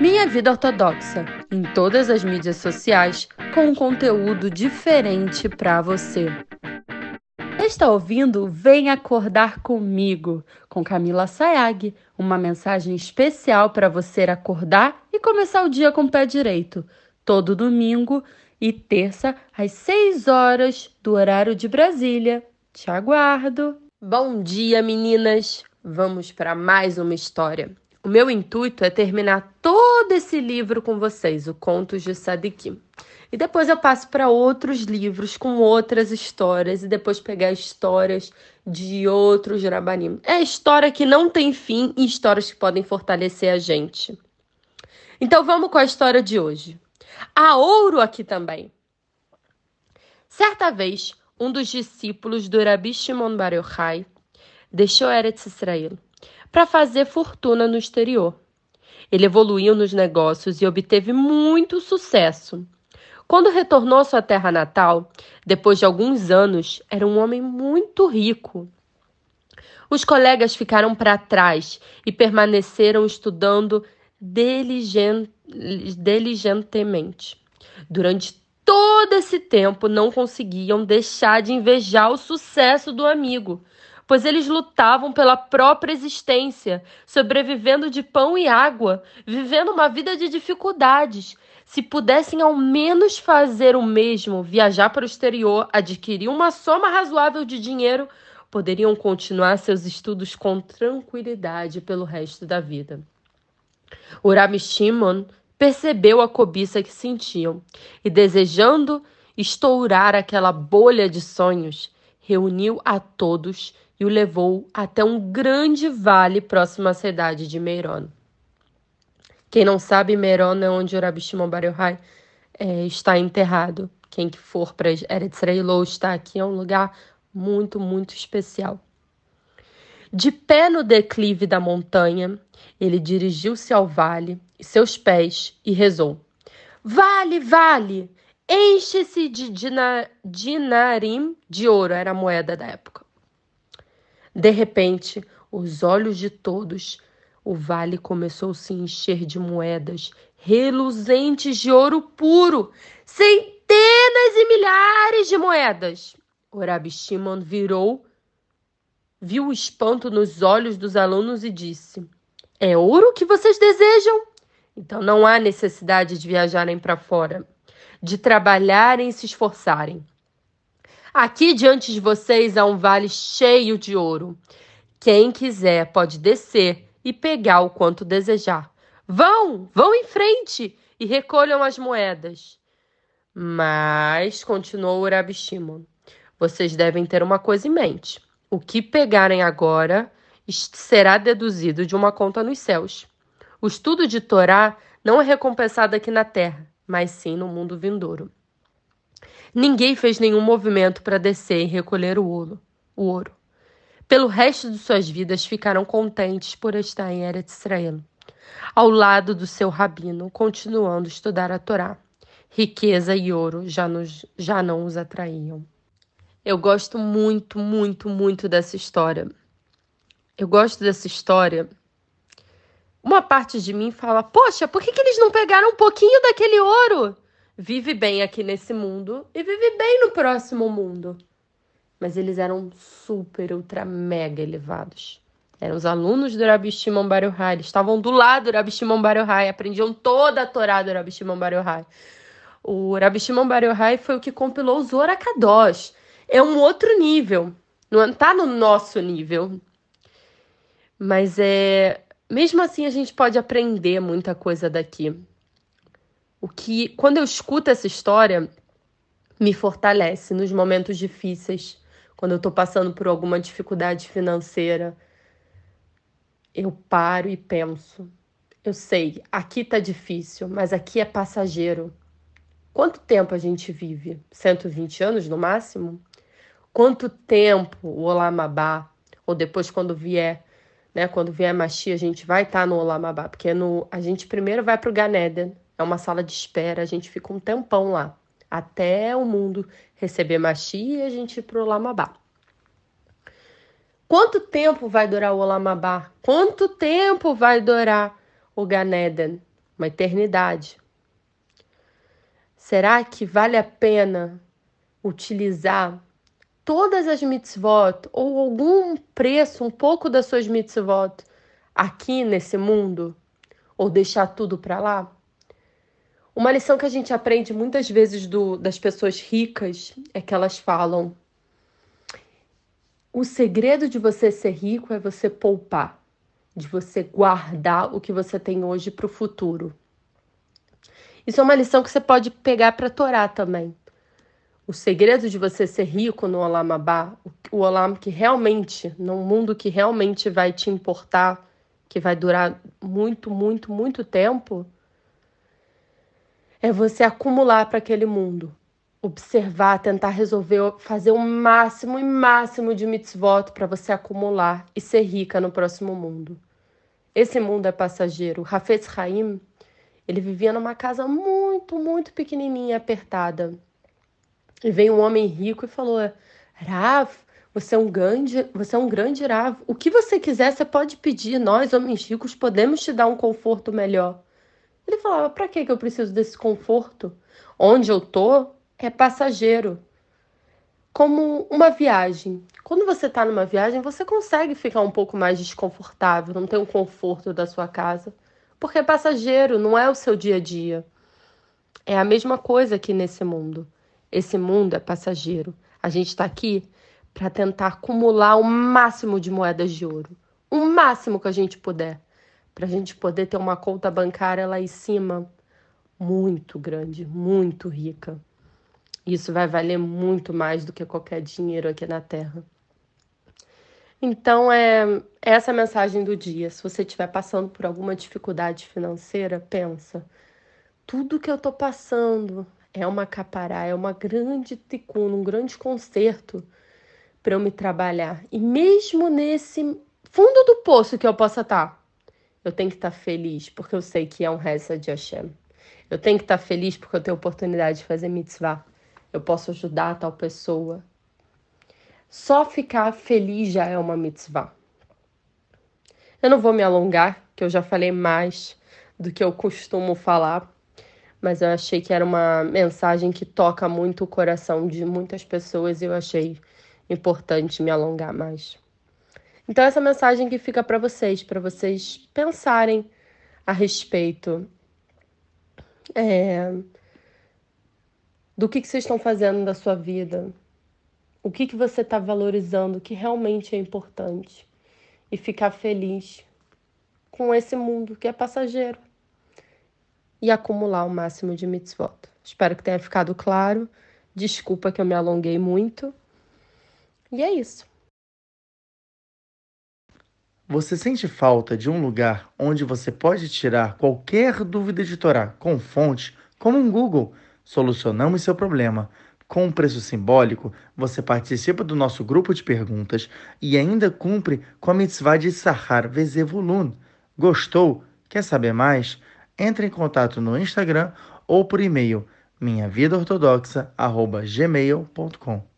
Minha Vida Ortodoxa, em todas as mídias sociais, com um conteúdo diferente para você. Está ouvindo Vem Acordar Comigo, com Camila Sayag, uma mensagem especial para você acordar e começar o dia com o pé direito, todo domingo e terça às 6 horas do horário de Brasília. Te aguardo! Bom dia, meninas! Vamos para mais uma história. O meu intuito é terminar todo esse livro com vocês, o Contos de Sadikim. E depois eu passo para outros livros com outras histórias e depois pegar histórias de outros rabanim. É história que não tem fim e histórias que podem fortalecer a gente. Então vamos com a história de hoje. Há ouro aqui também. Certa vez, um dos discípulos do Rabi Shimon Bar Yochai deixou Eretz Israel para fazer fortuna no exterior. Ele evoluiu nos negócios e obteve muito sucesso. Quando retornou à sua terra natal, depois de alguns anos, era um homem muito rico. Os ficaram para trás e permaneceram estudando diligentemente. Durante todo esse tempo, não conseguiam deixar de invejar o sucesso do amigo, pois eles lutavam pela própria existência, sobrevivendo de pão e água, vivendo uma vida de dificuldades. Se pudessem ao menos fazer o mesmo, viajar para o exterior, adquirir uma soma razoável de dinheiro, poderiam continuar seus estudos com tranquilidade pelo resto da vida. O Rabi Shimon percebeu a cobiça que sentiam e, desejando estourar aquela bolha de sonhos, reuniu a todos e o levou até um grande vale próximo à cidade de Meiron. Quem não sabe, Meiron é onde o Rabi é, está enterrado. Quem que for para Eretz Israel está aqui, é um lugar muito, muito especial. De pé no declive da montanha, ele dirigiu-se ao vale seus pés e rezou: Vale, vale, enche-se de dinarim de ouro, era a moeda da época. De repente, os olhos de todos, o vale começou a se encher de moedas reluzentes de ouro puro, centenas e milhares de moedas. O Rabi Shimon virou, viu o espanto nos olhos dos alunos e disse: É ouro que vocês desejam? Então não há necessidade de viajarem para fora, de trabalharem e se esforçarem. Aqui diante de vocês há um vale cheio de ouro. Quem quiser pode descer e pegar o quanto desejar. Vão, vão em frente e recolham as moedas. Mas, continuou Urabi Shimon, vocês devem ter uma coisa em mente. O que pegarem agora será deduzido de uma conta nos céus. O estudo de Torá não é recompensado aqui na terra, mas sim no mundo vindouro. Ninguém fez nenhum movimento para descer e recolher o ouro. O ouro. Pelo resto de suas vidas ficaram contentes por estar em Eretz Israel, ao lado do seu rabino, continuando a estudar a Torá. Riqueza e ouro já, nos, já não os atraíam. Eu gosto muito, muito, muito dessa história. Eu gosto dessa história. Uma parte de mim fala: Poxa, por que, que eles não pegaram um pouquinho daquele ouro? Vive bem aqui nesse mundo e vive bem no próximo mundo. Mas eles eram super, ultra, mega elevados. Eram os alunos do Rabi Shimon Bar Yochai. Eles estavam do lado do Rabi Shimon Bar Yochai, aprendiam toda a Torá do Rabi Shimon Bar Yochai. O Rabi Shimon Bar Yochai foi o que compilou o Zohar Kadosh. É um outro nível. Não está no nosso nível. Mas é... Mesmo assim, a gente pode aprender muita coisa daqui. O que, quando eu escuto essa história, me fortalece nos momentos difíceis, quando eu estou passando por alguma dificuldade financeira. Eu paro e penso. Eu sei, aqui tá difícil, mas aqui é passageiro. Quanto tempo a gente vive? 120 anos no máximo? Quanto tempo o Olamabá, ou depois quando vier, né, quando vier Machi, a gente vai estar tá no Olamabá, porque no, a gente primeiro vai para o Ganeden, é uma sala de espera, a gente fica um tempão lá, até o mundo receber Machi e a gente ir pro Lamabá. Quanto tempo vai durar o Olamabá? Quanto tempo vai durar o Ganeden? uma eternidade. Será que vale a pena utilizar todas as mitzvot ou algum preço, um pouco das suas mitzvot aqui nesse mundo? Ou deixar tudo para lá? Uma lição que a gente aprende muitas vezes do, das pessoas ricas é que elas falam: o segredo de você ser rico é você poupar, de você guardar o que você tem hoje para o futuro. Isso é uma lição que você pode pegar para Torá também. O segredo de você ser rico no Olam Abá, o Olam que realmente, num mundo que realmente vai te importar, que vai durar muito, muito, muito tempo, é você acumular para aquele mundo. Observar, tentar resolver, fazer o máximo e máximo de mitzvot para você acumular e ser rica no próximo mundo. Esse mundo é passageiro. Hafez Haim, ele vivia numa casa muito, muito pequenininha, apertada. E veio um homem rico e falou: Rav, você é um grande, você é um grande Rav. O que você quiser, você pode pedir. Nós, homens ricos, podemos te dar um conforto melhor. Ele falava: para que eu preciso desse conforto? Onde eu tô é passageiro. Como uma viagem. Quando você está numa viagem, você consegue ficar um pouco mais desconfortável, não tem o conforto da sua casa, porque é passageiro, não é o seu dia a dia. É a mesma coisa aqui nesse mundo. Esse mundo é passageiro. A gente está aqui para tentar acumular o máximo de moedas de ouro, o máximo que a gente puder para a gente poder ter uma conta bancária lá em cima muito grande, muito rica. Isso vai valer muito mais do que qualquer dinheiro aqui na Terra. Então, é essa é a mensagem do dia. Se você estiver passando por alguma dificuldade financeira, pensa: tudo que eu estou passando é uma capará, é uma grande ticuna, um grande conserto para eu me trabalhar. E mesmo nesse fundo do poço que eu possa estar, tá, eu tenho que estar feliz porque eu sei que é um reza de Hashem. Eu tenho que estar feliz porque eu tenho oportunidade de fazer mitzvah. Eu posso ajudar a tal pessoa. Só ficar feliz já é uma mitzvah. Eu não vou me alongar, que eu já falei mais do que eu costumo falar, mas eu achei que era uma mensagem que toca muito o coração de muitas pessoas e eu achei importante me alongar mais. Então, essa mensagem que fica para vocês, para vocês pensarem a respeito é, do que, que vocês estão fazendo da sua vida, o que, que você está valorizando, que realmente é importante, e ficar feliz com esse mundo que é passageiro e acumular o máximo de mitzvot. Espero que tenha ficado claro. Desculpa que eu me alonguei muito. E é isso. Você sente falta de um lugar onde você pode tirar qualquer dúvida de Torá com fonte, como um Google? Solucionamos seu problema. Com um preço simbólico, você participa do nosso grupo de perguntas e ainda cumpre com a mitzvah de Sahar Vezevulun. Gostou? Quer saber mais? Entre em contato no Instagram ou por e-mail minhavidaortodoxa.gmail.com